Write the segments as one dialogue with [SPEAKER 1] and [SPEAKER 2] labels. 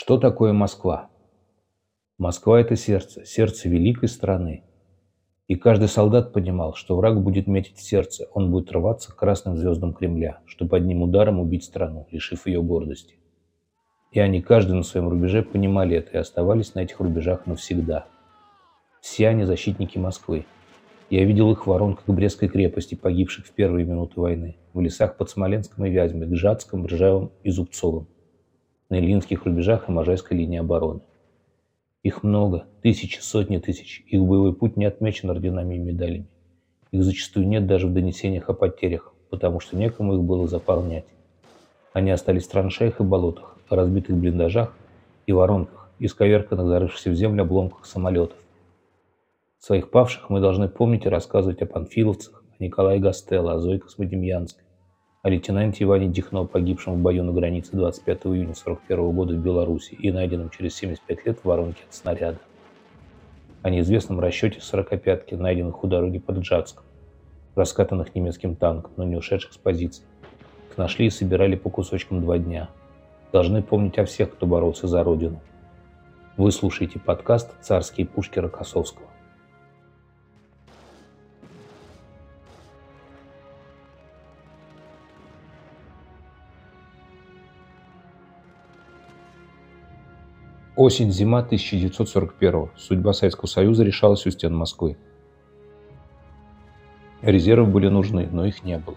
[SPEAKER 1] Что такое Москва? Москва – это сердце, сердце великой страны. И каждый солдат понимал, что враг будет метить в сердце, он будет рваться к красным звездам Кремля, чтобы одним ударом убить страну, лишив ее гордости. И они каждый на своем рубеже понимали это и оставались на этих рубежах навсегда. Все они защитники Москвы. Я видел их в воронках Брестской крепости, погибших в первые минуты войны, в лесах под Смоленском и Вязьмой, Гжатском, Ржавом и Зубцовым, на Ильинских рубежах и Можайской линии обороны. Их много, тысячи, сотни тысяч. Их боевой путь не отмечен орденами и медалями. Их зачастую нет даже в донесениях о потерях, потому что некому их было заполнять. Они остались в траншеях и болотах, разбитых блиндажах и воронках, исковерканных, зарывшихся в землю обломках самолетов. Своих павших мы должны помнить и рассказывать о панфиловцах, о Николае Гастелло, о Зое Космодемьянской, о лейтенанте Иване Дихно, погибшем в бою на границе 25 июня 1941 года в Беларуси и найденном через 75 лет в воронке от снаряда. О неизвестном расчете 45-ки, найденных у дороги под Джатском, раскатанных немецким танком, но не ушедших с позиций. Их нашли и собирали по кусочкам два дня. Должны помнить о всех, кто боролся за Родину. Вы слушаете подкаст «Царские пушки Рокоссовского». Осень-зима 1941 Судьба Советского Союза решалась у стен Москвы. Резервы были нужны, но их не было.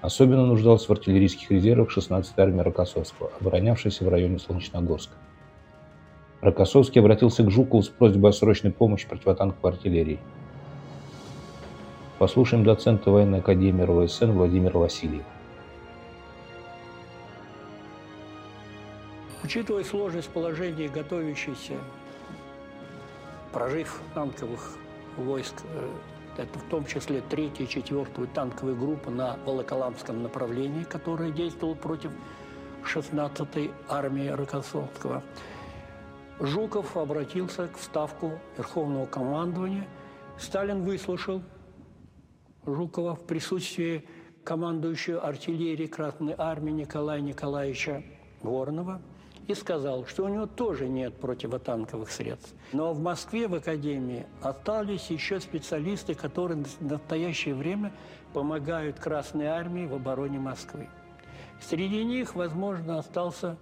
[SPEAKER 1] Особенно нуждался в артиллерийских резервах 16-я армия Рокоссовского, оборонявшаяся в районе Солнечногорска. Рокоссовский обратился к Жукову с просьбой о срочной помощи противотанковой артиллерии. Послушаем доцента военной академии РВСН Владимира Васильева.
[SPEAKER 2] Учитывая сложность положения, готовящийся прорыв танковых войск, э, это в том числе 3 и 4 танковые группы на Волоколамском направлении, которая действовала против 16-й армии Рокоссовского, Жуков обратился к вставку Верховного командования. Сталин выслушал Жукова в присутствии командующего артиллерии Красной армии Николая Николаевича Воронова – и сказал, что у него тоже нет противотанковых средств. Но в Москве, в Академии, остались еще специалисты, которые в настоящее время помогают Красной Армии в обороне Москвы. Среди них, возможно, остался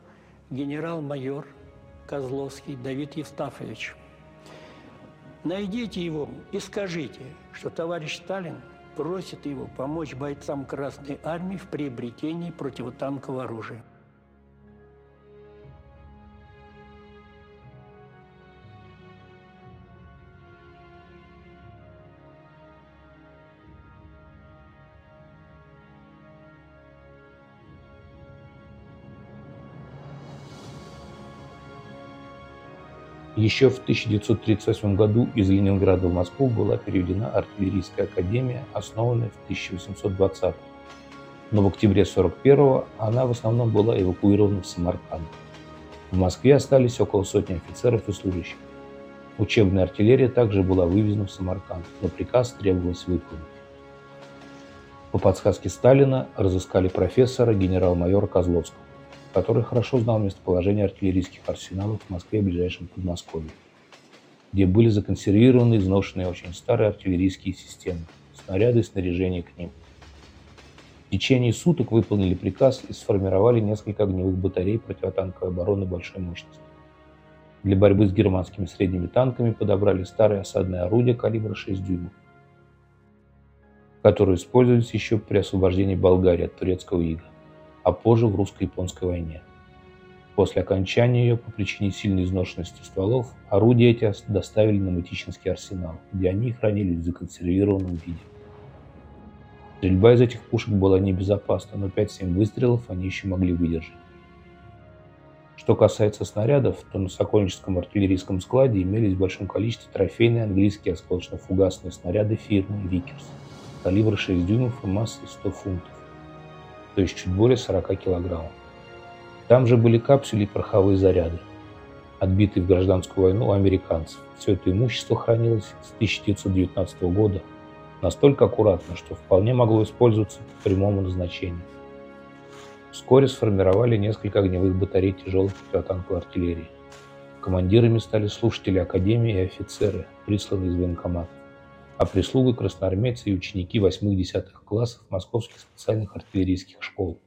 [SPEAKER 2] генерал-майор Козловский Давид Евстафович. Найдите его и скажите, что товарищ Сталин просит его помочь бойцам Красной Армии в приобретении противотанкового оружия.
[SPEAKER 1] Еще в 1938 году из Ленинграда в Москву была переведена артиллерийская академия, основанная в 1820 но в октябре 1941 она в основном была эвакуирована в Самарканд. В Москве остались около сотни офицеров и служащих. Учебная артиллерия также была вывезена в Самарканд, но приказ требовалось выполнить. По подсказке Сталина разыскали профессора генерал-майора Козловского который хорошо знал местоположение артиллерийских арсеналов в Москве и ближайшем Подмосковье, где были законсервированы изношенные очень старые артиллерийские системы, снаряды и снаряжение к ним. В течение суток выполнили приказ и сформировали несколько огневых батарей противотанковой обороны большой мощности. Для борьбы с германскими средними танками подобрали старые осадные орудия калибра 6 дюймов, которые использовались еще при освобождении Болгарии от турецкого ига а позже в русско-японской войне. После окончания ее по причине сильной изношенности стволов орудия эти доставили на Мытищинский арсенал, где они хранились в законсервированном виде. Стрельба из этих пушек была небезопасна, но 5-7 выстрелов они еще могли выдержать. Что касается снарядов, то на Сокольническом артиллерийском складе имелись в большом количестве трофейные английские осколочно-фугасные снаряды фирмы «Викерс» калибра 6 дюймов и массой 100 фунтов то есть чуть более 40 килограммов. Там же были капсули и пороховые заряды, отбитые в гражданскую войну у американцев. Все это имущество хранилось с 1919 года настолько аккуратно, что вполне могло использоваться по прямому назначению. Вскоре сформировали несколько огневых батарей тяжелой противотанковой артиллерии. Командирами стали слушатели Академии и офицеры, присланные из военкомата, а прислугой красноармейцы и ученики 8-10 классов московских специальных артиллерийских школ.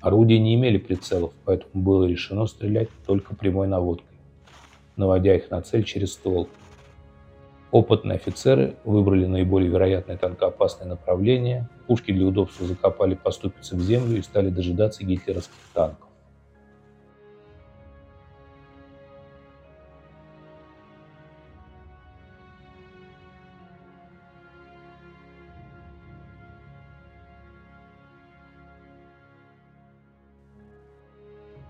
[SPEAKER 1] Орудия не имели прицелов, поэтому было решено стрелять только прямой наводкой, наводя их на цель через ствол. Опытные офицеры выбрали наиболее вероятное танкоопасное направление, пушки для удобства закопали по ступице в землю и стали дожидаться гитлеровских танков.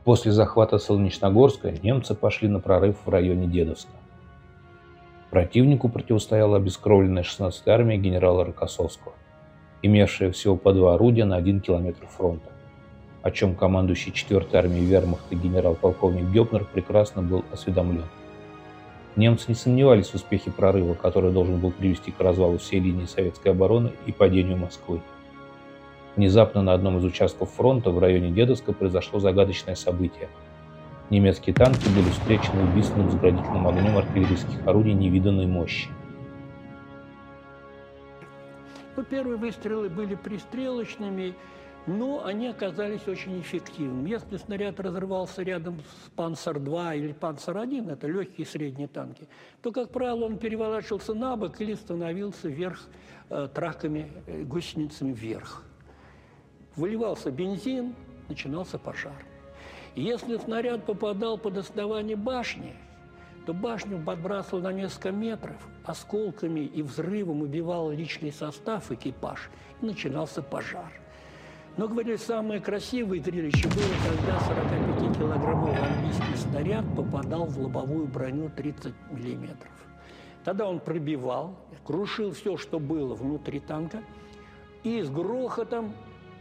[SPEAKER 1] После захвата Солнечногорска немцы пошли на прорыв в районе Дедовска. Противнику противостояла обескровленная 16-я армия генерала Рокоссовского, имевшая всего по два орудия на один километр фронта, о чем командующий 4-й армией вермахта генерал-полковник Гёбнер прекрасно был осведомлен. Немцы не сомневались в успехе прорыва, который должен был привести к развалу всей линии советской обороны и падению Москвы. Внезапно на одном из участков фронта в районе Дедовска произошло загадочное событие. Немецкие танки были встречены убийственным заградительным огнем артиллерийских орудий невиданной мощи.
[SPEAKER 2] Ну, первые выстрелы были пристрелочными, но они оказались очень эффективными. Если снаряд разрывался рядом с «Панцер-2» или «Панцер-1», это легкие и средние танки, то, как правило, он переворачивался на бок или становился вверх э, траками, э, гусеницами вверх выливался бензин, начинался пожар. если снаряд попадал под основание башни, то башню подбрасывал на несколько метров, осколками и взрывом убивал личный состав, экипаж, и начинался пожар. Но, говорили, самое красивое зрелище было, когда 45-килограммовый английский снаряд попадал в лобовую броню 30 миллиметров. Тогда он пробивал, крушил все, что было внутри танка, и с грохотом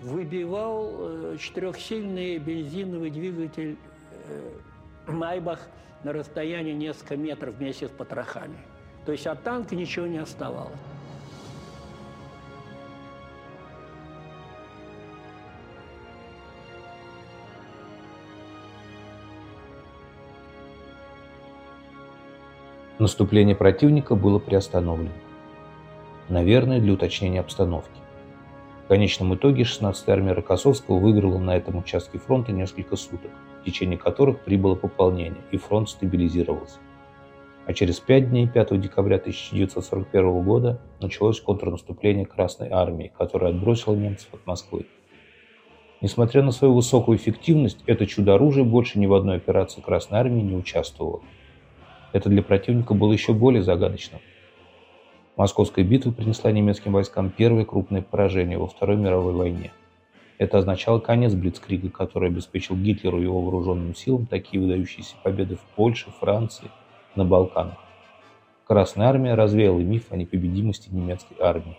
[SPEAKER 2] выбивал э, четырехсильный бензиновый двигатель э, Майбах на расстоянии несколько метров вместе с потрохами. То есть от танка ничего не оставалось.
[SPEAKER 1] Наступление противника было приостановлено. Наверное, для уточнения обстановки. Конечном итоге 16-я армия Рокоссовского выиграла на этом участке фронта несколько суток, в течение которых прибыло пополнение, и фронт стабилизировался. А через пять дней, 5 декабря 1941 года, началось контрнаступление Красной Армии, которое отбросило немцев от Москвы. Несмотря на свою высокую эффективность, это чудо-оружие больше ни в одной операции Красной Армии не участвовало. Это для противника было еще более загадочным. Московская битва принесла немецким войскам первое крупное поражение во Второй мировой войне. Это означало конец Блицкрига, который обеспечил Гитлеру и его вооруженным силам такие выдающиеся победы в Польше, Франции, на Балканах. Красная армия развеяла миф о непобедимости немецкой армии.